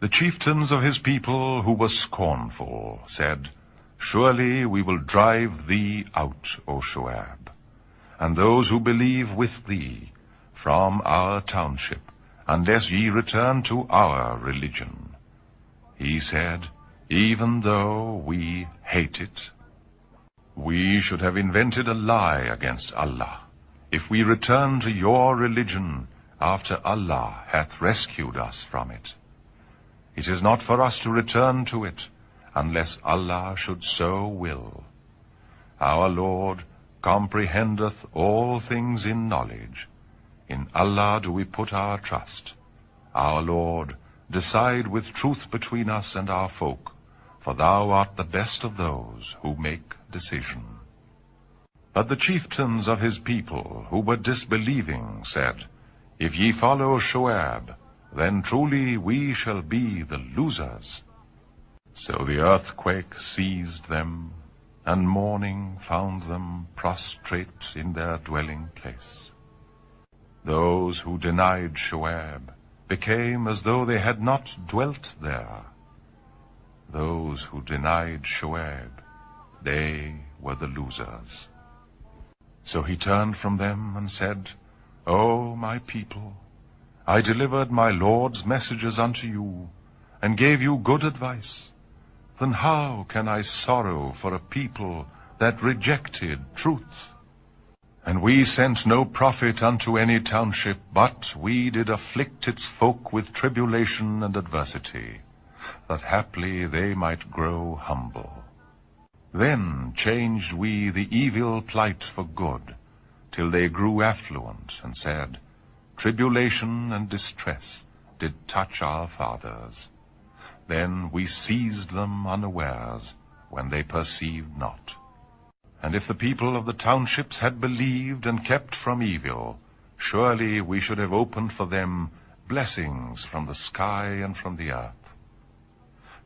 The chieftains of his people, who were scornful, said, Surely we will drive thee out, O Shoab, and those who believe with thee from our township, unless ye return to our religion. He said, Even though we hate it, we should have invented a lie against Allah, if we return to your religion after Allah hath rescued us from it. It is not for us to return to it, unless Allah should so will. Our Lord comprehendeth all things in knowledge. In Allah do we put our trust. Our Lord, decide with truth between us and our folk, for thou art the best of those who make decision. But the chieftains of his people, who were disbelieving, said, If ye follow Shu'ab, then truly we shall be the losers. So the earthquake seized them, and morning found them prostrate in their dwelling place. Those who denied Shoaib became as though they had not dwelt there. Those who denied Shoaib, they were the losers. So he turned from them and said, O my people, I delivered my Lord's messages unto you, and gave you good advice. Then how can I sorrow for a people that rejected truth? And we sent no prophet unto any township, but we did afflict its folk with tribulation and adversity, that haply they might grow humble. Then changed we the evil plight for good, till they grew affluent, and said, Tribulation and distress did touch our fathers. Then we seized them unawares, when they perceived not. And if the people of the townships had believed and kept from evil, surely we should have opened for them blessings from the sky and from the earth.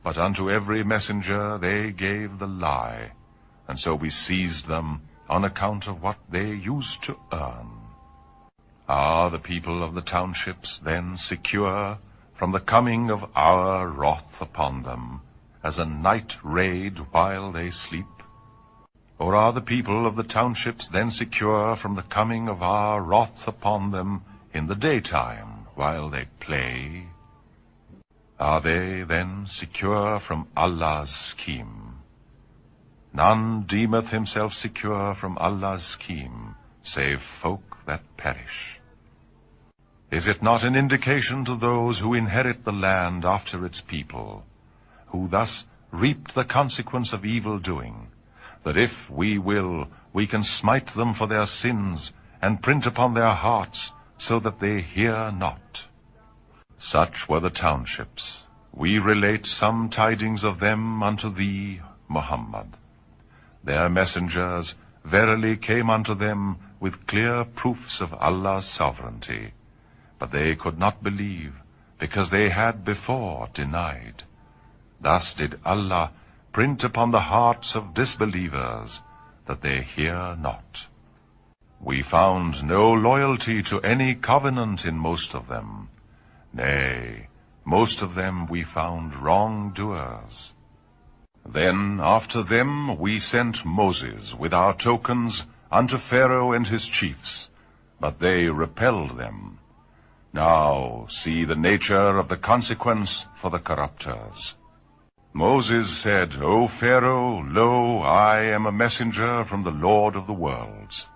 But unto every messenger they gave the lie, and so we seized them on account of what they used to earn. Are the people of the townships then secure from the coming of our wrath upon them, as a night raid while they sleep? Or are the people of the townships then secure from the coming of our wrath upon them in the daytime while they play? Are they then secure from Allah's scheme? None deemeth himself secure from Allah's scheme, save folk indication to those who inherit the land after who this reap the consequence we will we can smite them for their sins and print up on their hearts so that they hear not such were townships we relate some tidings of them and to the Muhammad they are messenger were lay clear proof Allah they cleave back behind this did Allah print upon the hearts of disbelievers they hear not we found no loyalty to covenant most of them nay most of them we found wrong doers Then after them we sent Moses with our tokens unto Pharaoh and his chiefs, but they repelled them. Now see the nature of the consequence for the corruptors. Moses said, O Pharaoh, lo, I am a messenger from the Lord of the worlds,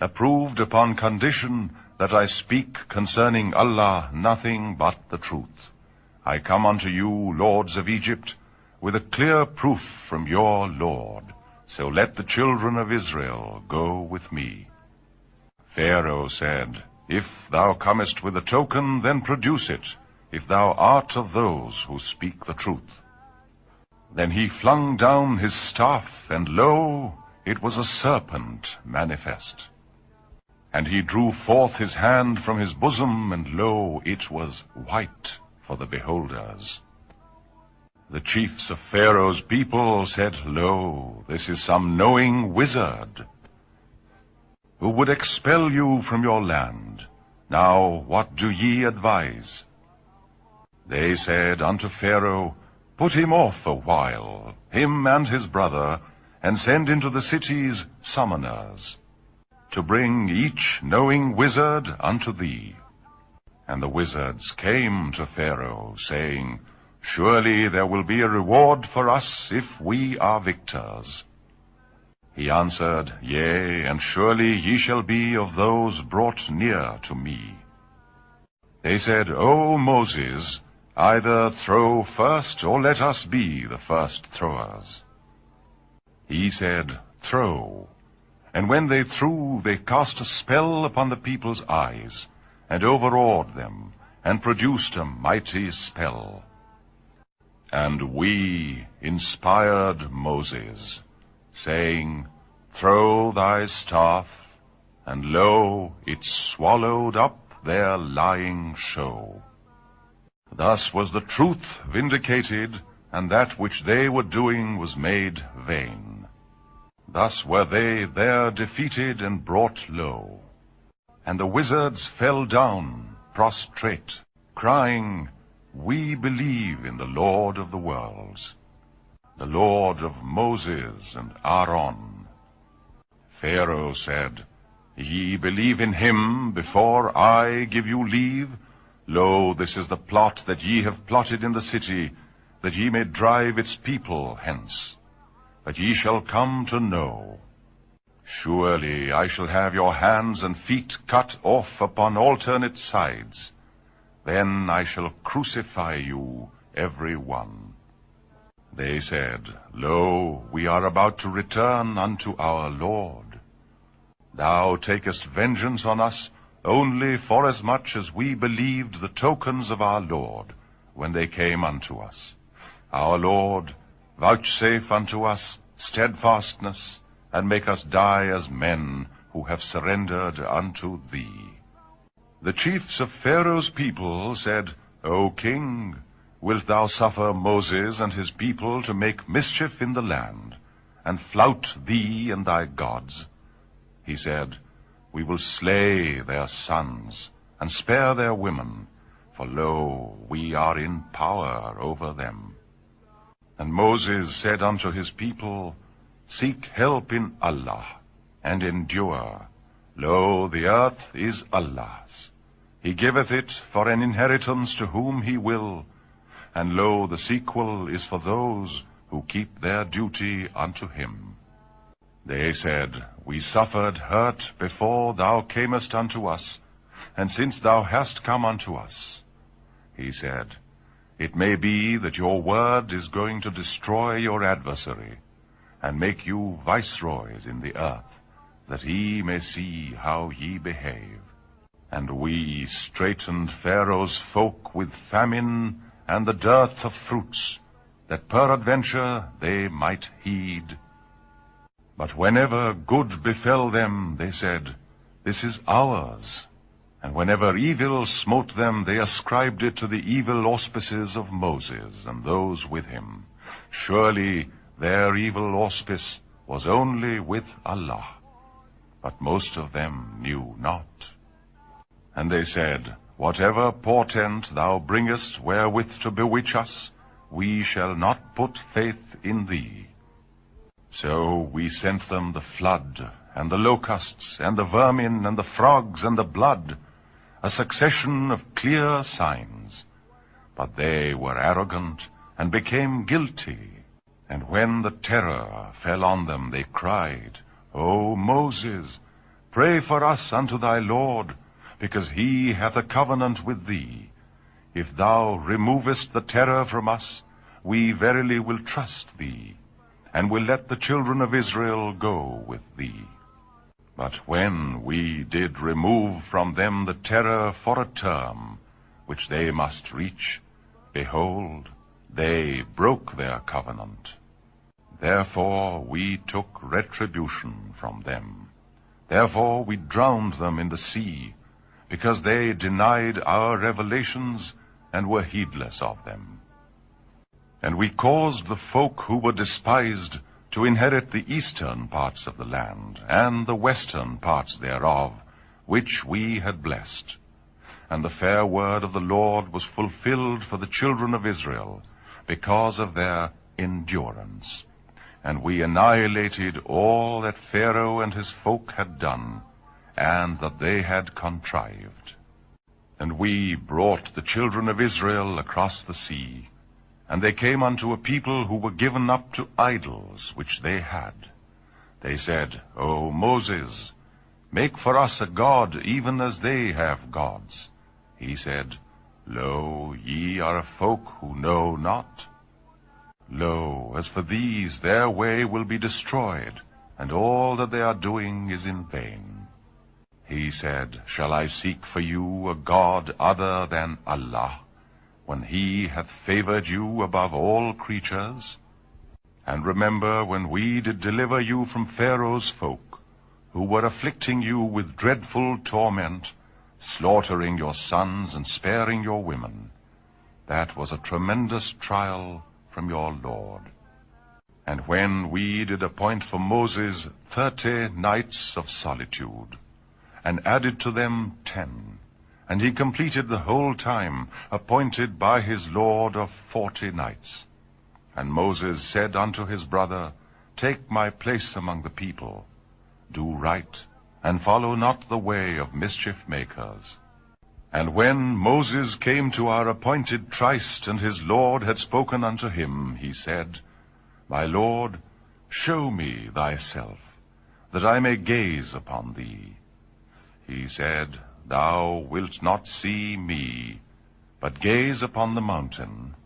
approved upon condition that I speak concerning Allah nothing but the truth. I come unto you, lords of Egypt, with a clear proof from your Lord. So let the children of Israel go with me. Pharaoh said, If thou comest with a token, then produce it, if thou art of those who speak the truth. Then he flung down his staff, and lo, it was a serpent manifest. And he drew forth his hand from his bosom, and lo, it was white for the beholders. The chiefs of Pharaoh's people said, "Lo, this is some knowing wizard who would expel you from your land. Now what do ye advise?" They said unto Pharaoh, "Put him off a while, him and his brother, and send into the cities summoners, to bring each knowing wizard unto thee." And the wizards came to Pharaoh, saying, Surely there will be a reward for us if we are victors. He answered, Yea, and surely ye shall be of those brought near to me. They said, O Moses, either throw first, or let us be the first throwers. He said, Throw. And when they threw, they cast a spell upon the people's eyes, and overawed them, and produced a mighty spell. And we inspired Moses, saying, Throw thy staff, and lo, it swallowed up their lying show. Thus was the truth vindicated, and that which they were doing was made vain. Thus were they there defeated and brought low. And the wizards fell down, prostrate, crying, we believe in the Lord of the worlds, the Lord of Moses and Aaron. Pharaoh said, Ye believe in him before I give you leave? Lo, this is the plot that ye have plotted in the city, that ye may drive its people hence, that ye shall come to know. Surely I shall have your hands and feet cut off upon alternate sides. When I crucify you every one they said lo we are about to return to our lord deck visions much we believe the tokens of our lord when they came unto lord safe ant fastness and makes dies men who he surrendered the chief people said O king will suffers and his people to make mischief in land and flow the and the good censor the women for lo we are in power over them and Moses also his people see help in and lo earth is Allah he giveth it for an inheritance to whom he will and lo the sequel for heap their duty her suffered hurt با خیمس since thou hast come on to head it may bet your was going to destroy adversary and make you viceroys in earth they see how have dearth of fruits might heed but when good befell them they said this is our evil smote they ascribe the ولپسز of Moses their even auspices was only with Allah but most of them knew not said what ever portent thou breast where we with we shall not put faith in so we sent them flood and the locusts وا frogs blood sun clear سائنسنٹ became guilty and when the terror fell on they'd pray for to lord because he hath a covenant with thee. If thou removest the terror from us, we verily will trust thee, and will let the children of Israel go with thee. But when we did remove from them the terror for a term, which they must reach, behold, they broke their covenant. Therefore we took retribution from them. Therefore we drowned them in the sea, because دور ریولیشنٹرن parts لینڈرن پارٹسڈ and the fair چلڈرنک درڈیوس done and that they had contrived. And we brought the children of Israel across the sea, and they came unto a people who were given up to idols which they had. They said, O Moses, make for us a god, even as they have gods. He said, Lo, ye are a folk who know not. Lo, as for these, their way will be destroyed, and all that they are doing is in vain. He said, Shall I seek for you a God other than Allah, when He hath favored you above all creatures? And remember when we did deliver you from Pharaoh's folk, who were afflicting you with dreadful torment, slaughtering your sons and sparing your women. That was a tremendous trial from your Lord. And when we did appoint for Moses 30 nights of solitude, take my place among the people do right follow not the way of chief makers and when Moses ism to our appointed show me thyself that gaze upon thee He said, Thou wilt not see me, but gaze upon the mountain.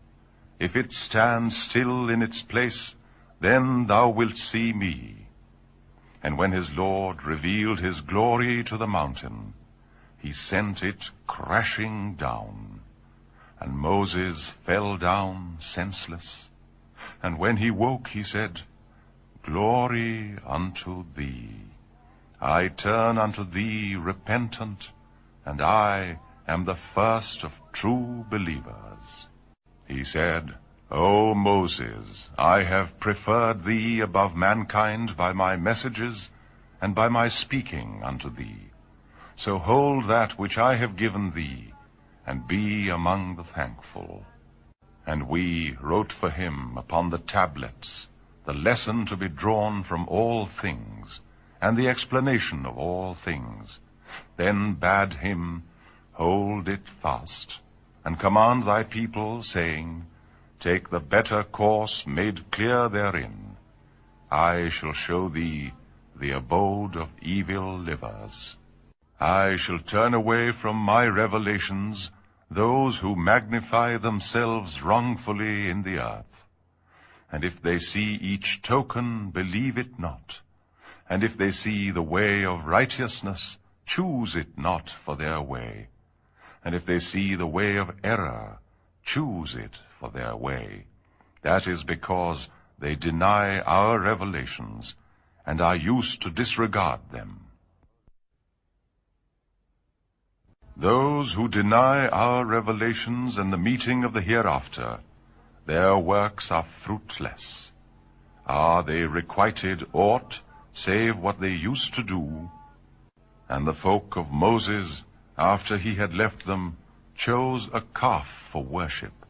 If it stands still in its place, then thou wilt see me. And when his Lord revealed his glory to the mountain, he sent it crashing down. And Moses fell down senseless. And when he woke, he said, Glory unto thee. Repentant and I am the first of true believer I have Dev mankind by my messages and by my speaking that which I have given thee and be among thankful and we wrote for him the ٹسن to be drawn from all things and the explanation of all things, then bade him, Hold it fast, and command thy people, saying, Take the better course made clear therein. I shall show thee the abode of evil livers. I shall turn away from my revelations those who magnify themselves wrongfully in the earth. And if they see each token, believe it not. And if they see the way of righteousness, choose it not for their way. And if they see the way of error, choose it for their way. That is because they deny our revelations and are used to disregard them. Those who deny our revelations and the meeting of the hereafter, their works are fruitless. Are they requited aught save what they used to do. And the folk of Moses, after he had left them, chose a calf for worship,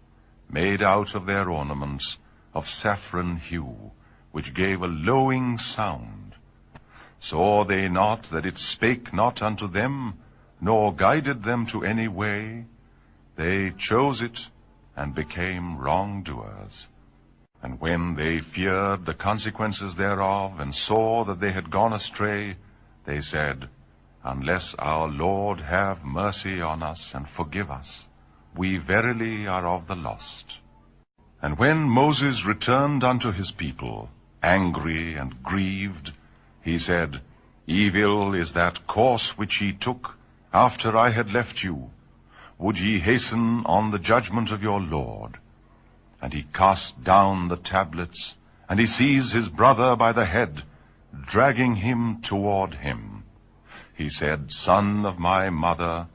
made out of their ornaments of saffron hue, which gave a lowing sound. Saw they not that it spake not unto them, nor guided them to any way? They chose it and became wrongdoers. وینئر consequence there of and so had gone astray lost when Moses is returns people angry grieved had evil that course which he took after I had left you would he on the judgment of your Lord And he cast down the tablets, and he seized his brother by the head, dragging him toward him. He said, Son of my mother,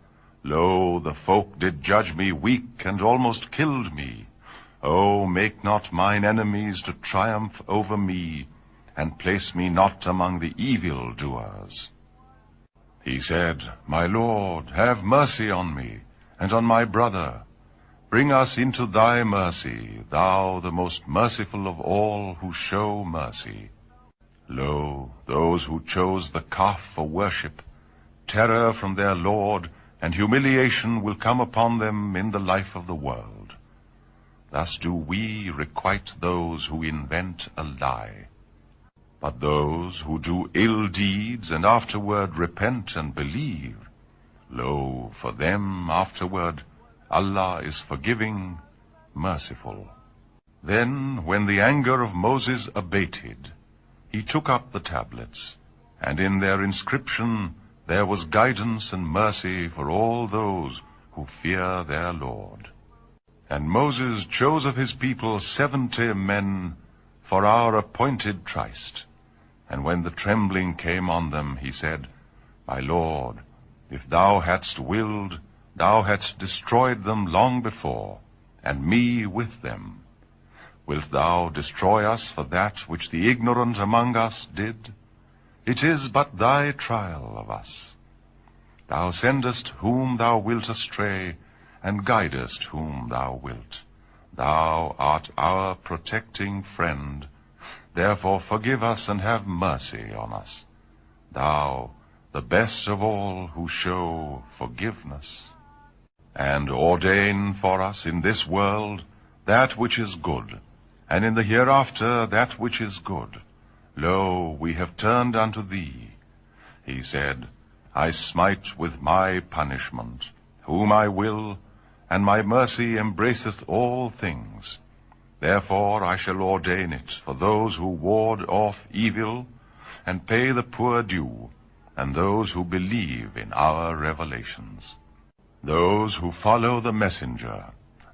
lo, the folk did judge me weak and almost killed me. O, oh, make not mine enemies to triumph over me, and place me not among the evildoers. He said, My Lord, have mercy on me, and on my brother, from the lord and humiliation will come a from them in the life this do we requite after them after Allah is forgiving merciful then when the anger for is who fear lord and Moses is chose of his people seventy men for our appoint when the trembling on them he said my lord if thou willed thou had destroyed them long before thou destroys for the ignore among did it but trial thou sends guides whom thou wilt art our protect friend the گی on thou the best of all who show forgiveness and اوڈ for in this world this good and in the hereafter all things will and pay the poor due and those who believe انشنس follow the messenger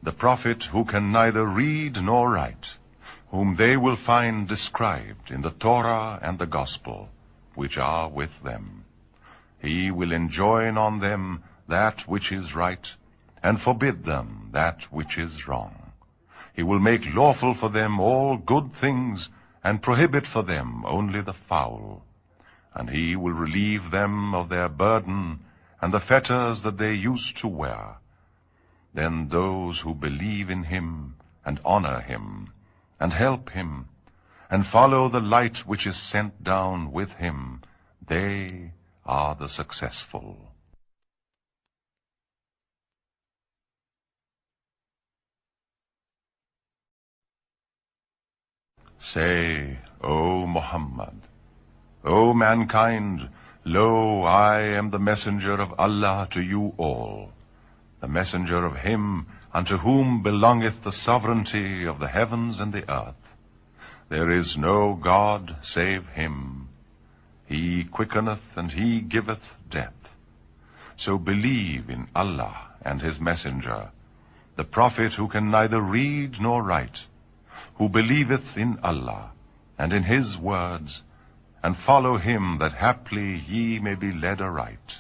the prophet who can the read nor write on this right and for bid this wrong he'll make لم all good things and prohibit for them only the foul he'll relieve them of the burden fetters that they used to then those who believe and honour him and help hand follow the light sent down they are the successful say O Muhammad O mankind Lo, I am the messenger of Allah to you all, the messenger of Him unto whom belongeth the sovereignty of the heavens and the earth. There is no God save Him. He quickeneth and He giveth death. So believe in Allah and His messenger, the prophet who can neither read nor write, who believeth in Allah and in His words and follow him, that haply ye may be led aright.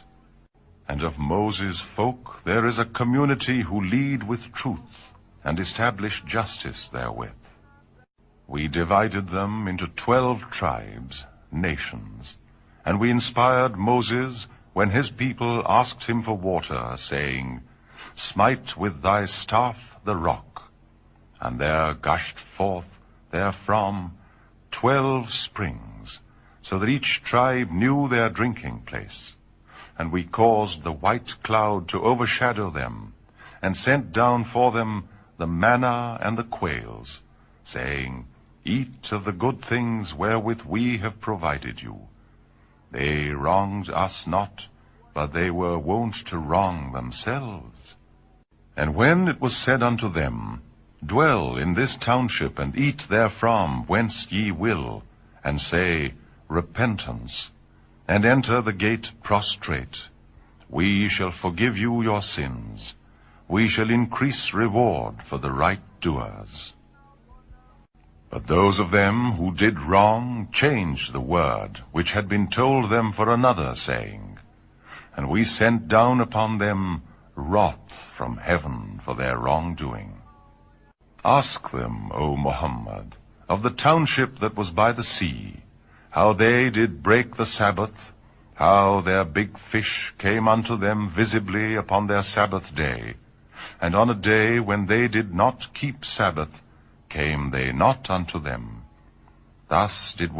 And of Moses' folk there is a community who lead with truth, and establish justice therewith. We divided them into 12 tribes, nations, and we inspired Moses when his people asked him for water, saying, Smite with thy staff the rock, and there gushed forth therefrom 12 springs, so that tribe knew their drink place and we کو white cloud to overshadow them and sent down for them the manna and the the good thing we headed you wrong us not but went wrong themselves and when was said on to them dwell township and eat the from whence ye will say repentance, and enter the gate prostrate. We shall forgive you your sins. We shall increase reward for the right doers. But those of them who did wrong changed the word which had been told them for another saying, and we sent down upon them wrath from heaven for their wrongdoing. Ask them, O Muhammad, of the township that was by the sea, how they did break the sabbath how the big fish them visibly upon they did not keep committed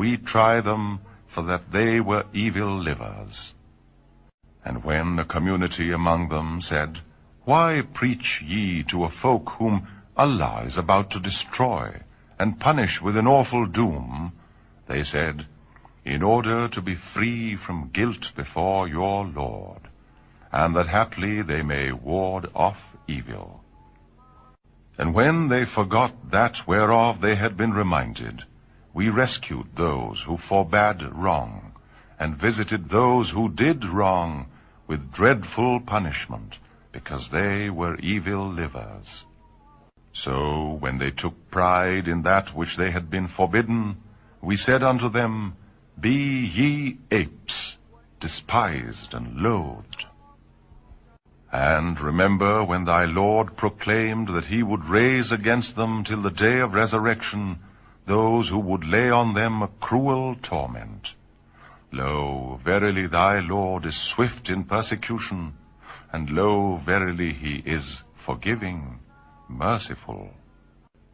why preach you to okay whom Allah is about to destroy awful doom in order to be free from guilt before lord and haply they may ward off when got where we rescued those who forbade wrong and visited did with dreadful punishment because they were evil livers so when they took pride in which they had forbade unto them Be ye apes, despised and loathed. And remember when thy Lord proclaimed that he would raise against them till the day of resurrection those who would lay on them a cruel torment. Lo, verily thy Lord is swift in persecution, and lo, verily he is forgiving, merciful.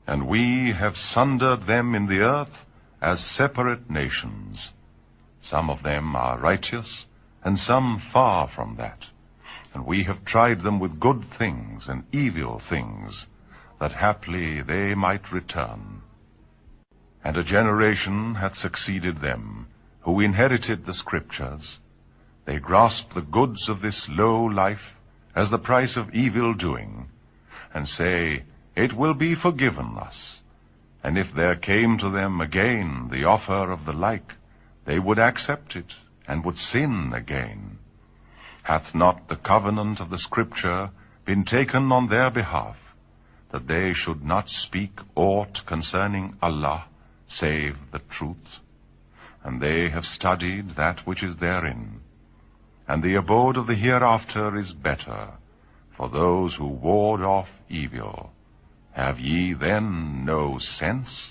And we have sundered them in the earth as separate nations, from that we have tried them with good thing evil generation them inherited the scripture they grasp the goods of this low life as the price of evil doing say it will be forgiven if this them again the offer of the like they would accept it and would sin again. Hath not the covenant of the Scripture been taken on their behalf, that they should not speak aught concerning Allah save the truth? And they have studied that which is therein. And the abode of the hereafter is better for those who ward off evil. Have ye then no sense?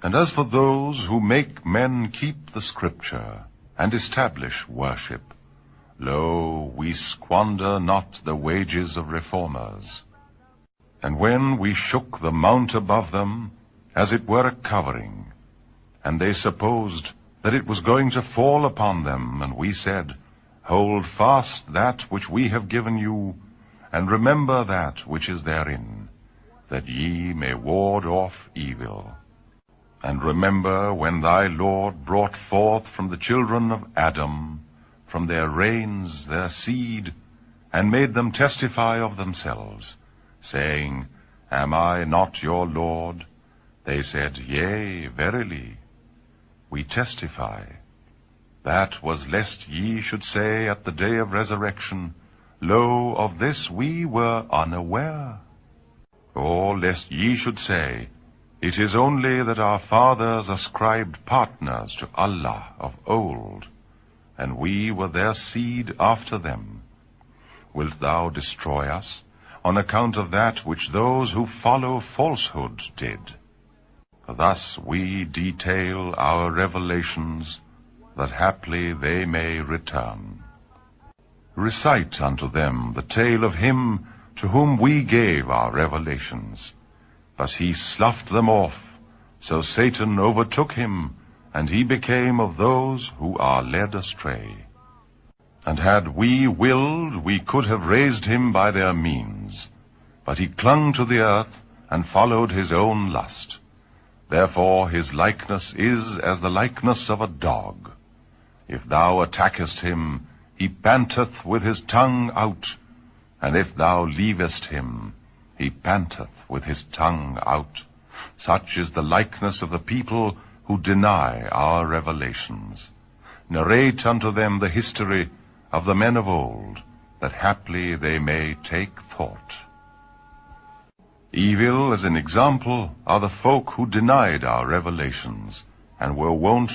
And as for those who make men keep the Scripture and establish worship, lo, we squander not the wages of reformers. And when we shook the mount above them, as it were a covering, and they supposed that it was going to fall upon them, and we said, Hold fast that which we have given you, and remember that which is therein, that ye may ward off evil. And remember when thy Lord brought forth from the children of Adam, from their reins, their seed, and made them testify of themselves, saying, Am I not your Lord? They said, Yea, verily, we testify. That was lest ye should say at the day of resurrection, Lo, of this we were unaware. Or lest ye should say, it is درٹ our father ascribe partner دل thou distress on account of those who follow falsehood did this we detail revelations they may return recite we give our revelations ہینڈم of those who order we will we could high there main killing to earth and followed his اونسٹ the four his likeness as the likeness of a dog if thou attackest he panteth with his and if thou leave hast ہ pant with tongue out such is the like people who deny our revelations he the men haply they may take thought evil as an example of the folk who deny our revelations whom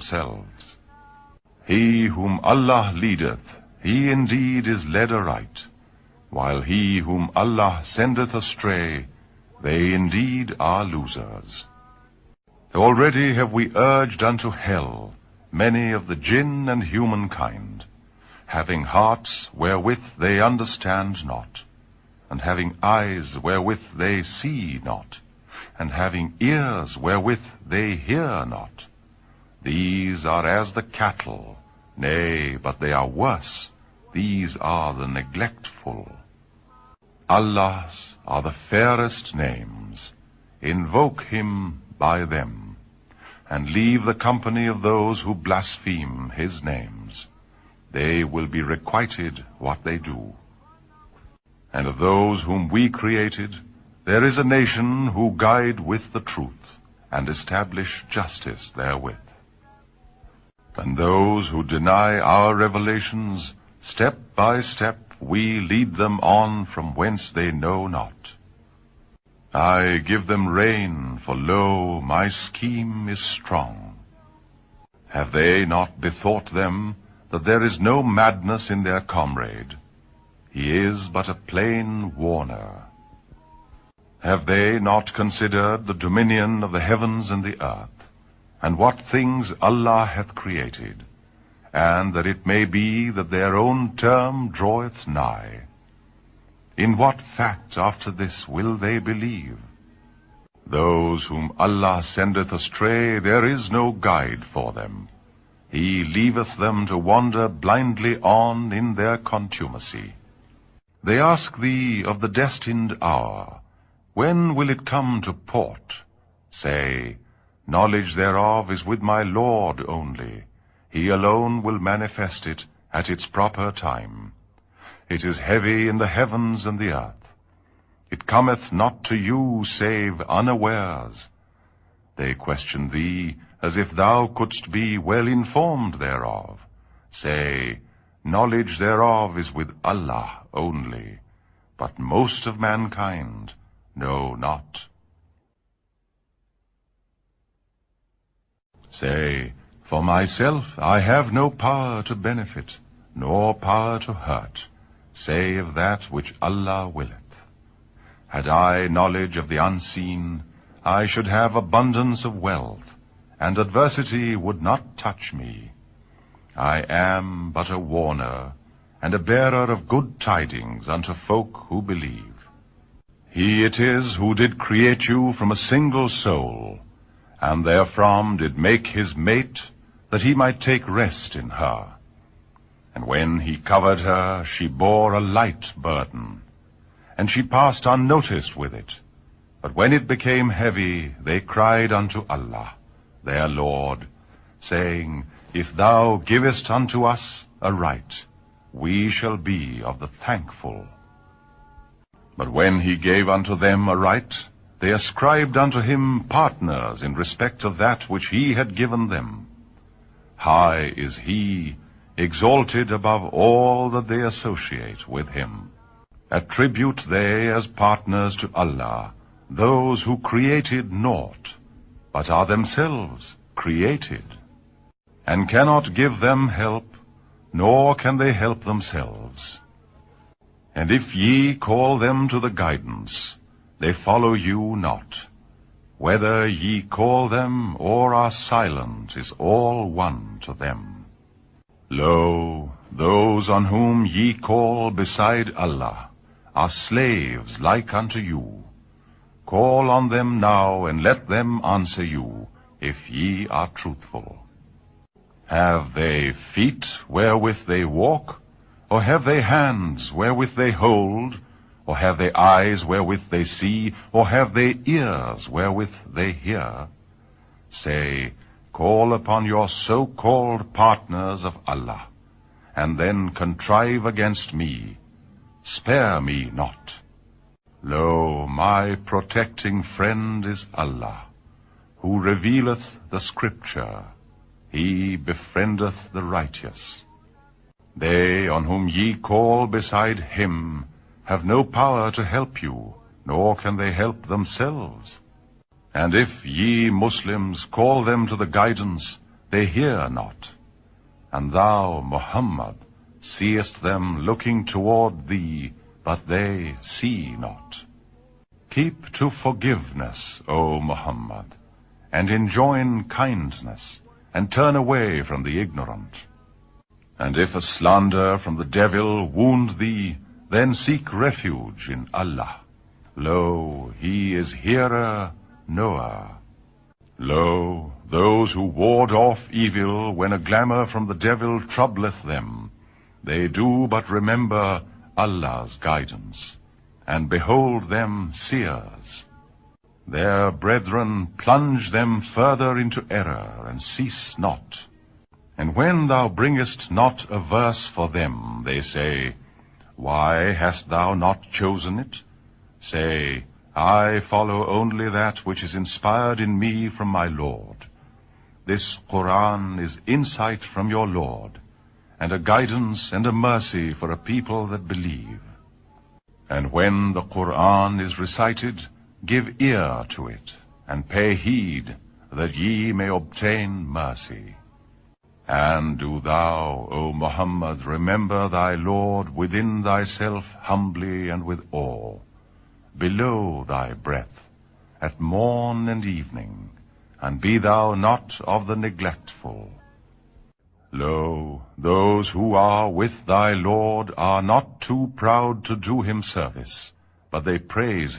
cell Allah leadeth right while he whom Allah sendeth astray, they indeed are losers. Already have we urged unto hell many of the jinn and humankind, having hearts wherewith they understand not, and having eyes wherewith they see not, and having ears wherewith they hear not. These are as the cattle, nay, but they are worse. These are the neglectful. Allah's are the fairest names. Invoke him by them, and leave the company of those who blaspheme his names. They will be requited what they do. And of those whom we created, there is a nation who guide with the truth, and establish justice therewith. And those who deny our revelations step by step we lead them on from whence they know not I give them rein for lo my scheme is strong have they not bethought them there is no madness in their comrade he is but a plain وو new they not consider the dominion of the heavens and the earth and what things Allah hath created and that it may be that their own term draweth nigh. In what fact after this will they believe? Those whom Allah sendeth astray, there is no guide for them. He leaveth them to wander blindly on in their contumacy. They ask thee of the destined hour, when will it come to port? Say, knowledge thereof is with my Lord only. Alone will manifest at its proportion well informed they knowledge دلہ only but most of mankind know not say For myself I have no power to benefit, nor power to hurt, save that which Allah willeth. Had I knowledge of the unseen, I should have abundance of wealth, and adversity would not touch me. I am but a warner, and a bearer of good tidings unto folk who believe. He it is who did create you from a single soul, and therefrom did make his mate he might take rest when ہیور light burden and she passed with it but when they cried Allah their Lord سیگ if thou givest we shall be of the thankful but when him a righteousness respect of the he had given them High is he, exalted above all that they associate with him. Attribute they as partners to Allah those who created naught, but are themselves created, and cannot give them help, nor can they help themselves. And if ye call them to the guidance, they follow you not. Whether ye call them or are silent is all one to them. Lo, those on whom ye call beside Allah are slaves like unto you. Call on them now and let them answer you, if ye are truthful. Have they feet wherewith they walk, or have they hands wherewith they hold, or have they eyes wherewith they see? Or have they ears wherewith they hear? Say, call upon your so-called partners of Allah, and then contrive against me. Spare me not. Lo, my protecting friend is Allah, who revealeth the scripture. He befriendeth the righteous. They on whom ye call beside him, have no power to help you nor can they help them salad guidance they hear Muhammad thee but they see not keep to forgiveness O Muhammad and enjoin کا ڈیو وون the Then seek refuge in Allah. Lo, He is hearer, knower. Lo, those who ward off evil when a glamour from the devil troubleth them, they do but remember Allah's guidance, and behold them seers. Their brethren plunge them further into error, and cease not. And when thou bringest not a verse for them, they say, why hast thou not chosen it? Say, I follow only that which is inspired in me from my Lord. This Quran is insight from your Lord, and a guidance and a mercy for a people that believe. And when the Quran is recited, give ear to it, and pay heed, that ye may obtain mercy. The Lord with in thyself humbly درتھ morn and evening be thou not of the neglectful those who are with thy Lord I are not too proud to do his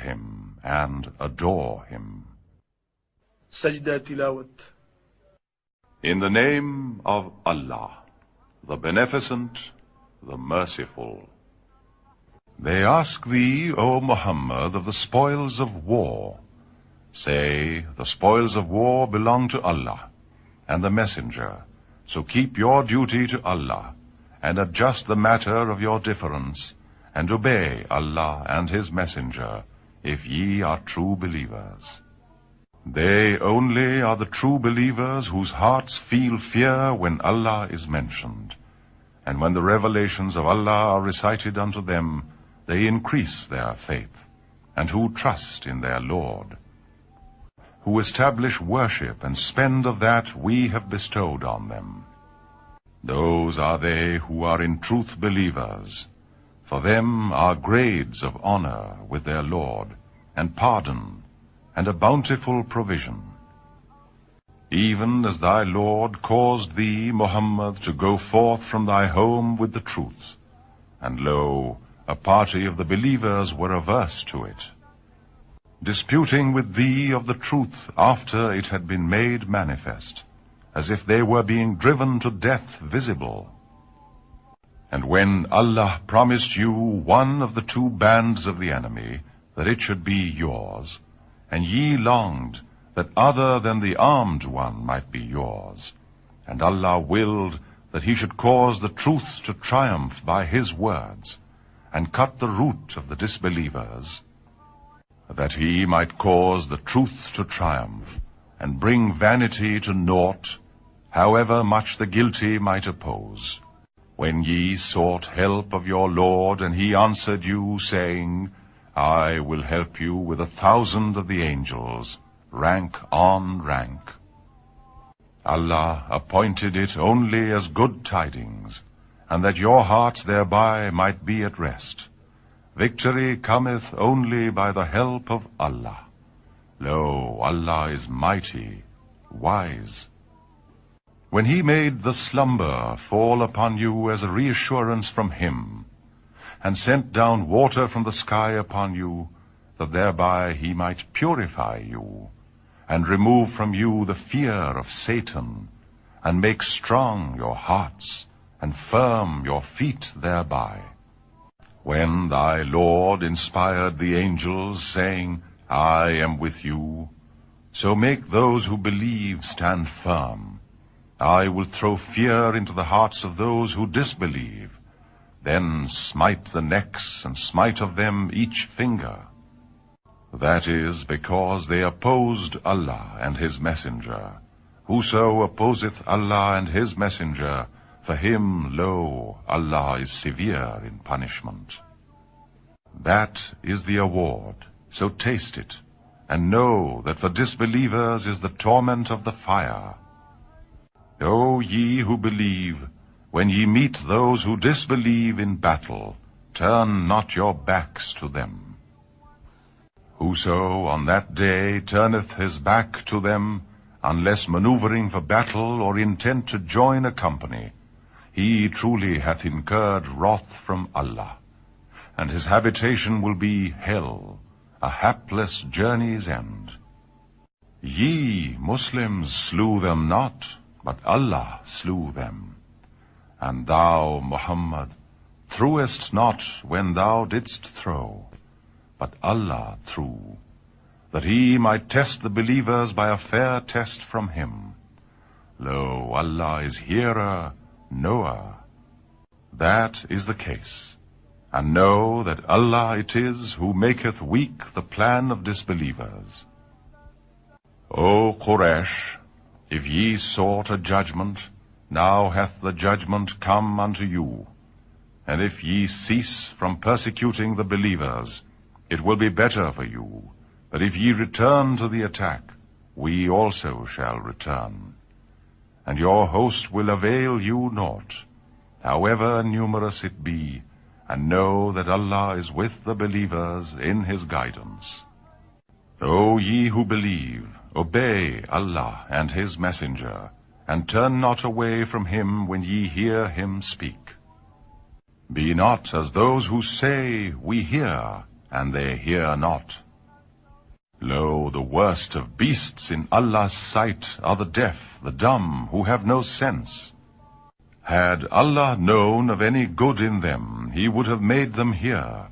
ہینڈو تلاوت name of Allah the most merciful belong to Allah and the messenger so keep your duty to Allah and adjust the matter of your difference and Allah and his messenger true believer true believer feel fear when Allah is mentioned when Allah the increase their faith who trust in Lord asset and spend view ڈسٹروڈ on them there they who are in truth believer for them are grade of honour with their Lord and pardon bountiful provision even as the Lord caused thee Muhammad to go forth from thy home with the truth and lo a party of the believer disputing after you one of the two band of the enemy should be yours And ye longed that other than the armed one might be yours. And Allah willed that he should cause the truth to triumph by his words, and cut the root of the disbelievers, that he might cause the truth to triumph, and bring vanity to naught, however much the guilty might oppose. When ye sought help of your Lord, and he answered you, saying, I will help you with 1,000 of the angels, rank on rank. Allah appointed it only as good tidings, and that your hearts thereby might be at rest. Victory cometh only by the help of Allah. Lo, Allah is mighty, wise. When He made the slumber fall upon you as a reassurance from Him, and sent down water from the sky upon you, that thereby he might purify you, and remove from you the fear of Satan, and make strong your hearts, and firm your feet thereby. When thy Lord inspired the angels, saying, I am with you, so make those who believe stand firm. I will throw fear into the hearts of those who disbelieve, then smite the necks, and smite of them each finger. That is because they opposed Allah and His Messenger. Whoso opposeth Allah and His Messenger, for him, lo, Allah is severe in punishment. That is the award, so taste it, and know that for disbelievers is the torment of the fire. O ye who believe, when ye meet those who disbelieve in battle, turn not your backs to them. Whoso on that day turneth his back to them, unless maneuvering for battle or intent to join a company, he truly hath incurred wrath from Allah, and his habitation will be hell, a hapless journey's end. Ye, Muslims, slew them not, but Allah slew them. Muhammad through is not when thou ڈٹس through but Allah through the my test believer by a fair ٹھیک from hill her know does the case and know دلہ it is who make it weak the plan of disbeliever oh Kosha of ی suit a judgment now's judgment come on to you and if you cease from Perth دالیورجر and turn not away from him when ye hear him speak. Be not as those who say, We hear, and they hear not. Lo, the worst of beasts in Allah's sight are the deaf, the dumb, who have no sense. Had Allah known of any good in them, he would have made them hear.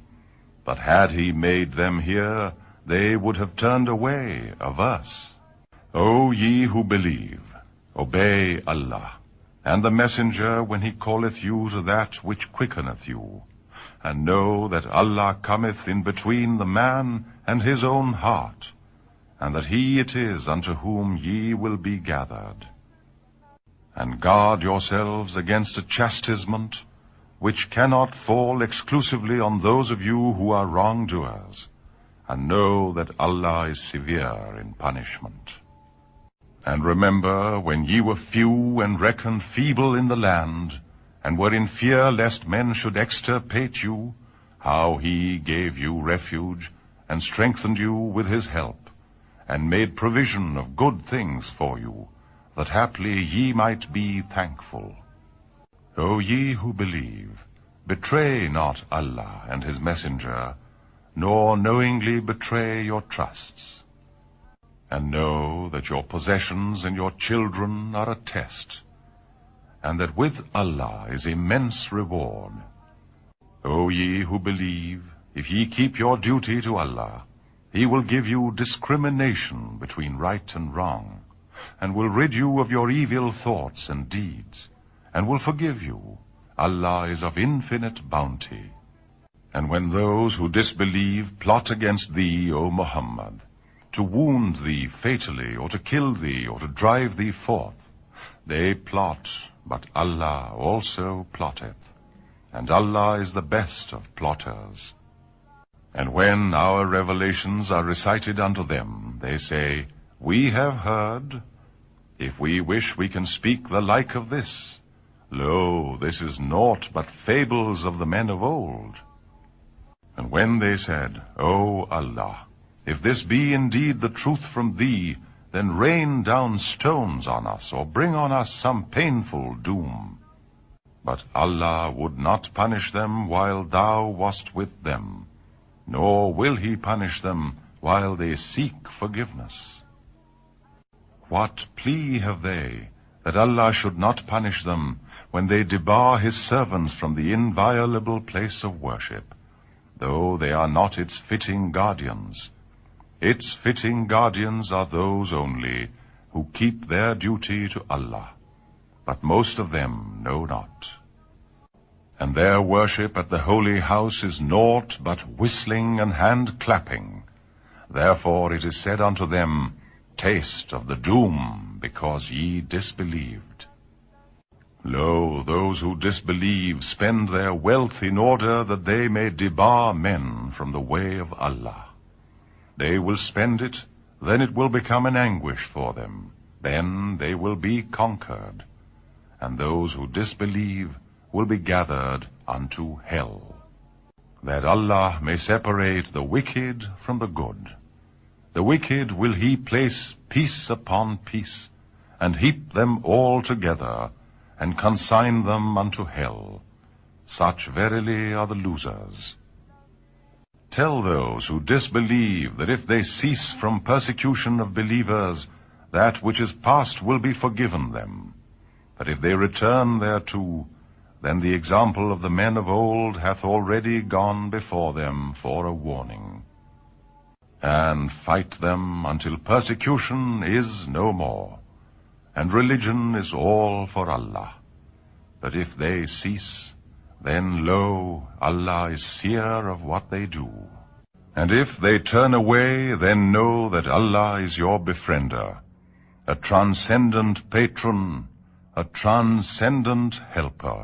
But had he made them hear, they would have turned away averse. O ye who believe, messenger one health know دل come between the mind his own heart he'll be gathered and god your selves against chastisement which can't فالکل on those of you who are wrong ڈوڈ know دلہ is severe in punishment And remember when ye were few and reckoned feeble in the land, and were in fear lest men should extirpate you, how he gave you refuge, and strengthened you with his help, and made provision of good things for you, that haply ye might be thankful. O ye who believe, betray not Allah and his messenger, nor knowingly betray your trusts. Children's ولہ is a believe keep your ڈیوٹیسکریم between right and wrong will radio of your ایئل تھنڈ deed and will forgive you Allah is infinite boundaries who disbelieve plot against the O Muhammad to وون دیو kill the or best of plotter we've heard if we wish we can speak the like of this lo this is not but fable of the men a world when do Allah If this be indeed the truth from thee, then rain down stones on us, or bring on us some painful doom. But Allah would not punish them while thou wast with them, nor will He punish them while they seek forgiveness. What plea have they that Allah should not punish them when they debar His servants from the inviolable place of worship, though they are not its fitting guardians? Its fitting guardians are those only who keep their duty to Allah, but most of them know not. And their worship at the holy house is naught but whistling and hand-clapping. Therefore it is said unto them, Taste of the doom, because ye disbelieved. Lo, those who disbelieve spend their wealth in order that they may debar men from the way of Allah. Kill he place and hit دل together losers cease from پرسیکنٹ fast will be forgiven the examples already gone bar warning persecution is no more and religion is all for Allah دف they cease then lo Allah is seer of what they do and if they turn away then know دلہ is your be friend a transcendent patron transcendent helper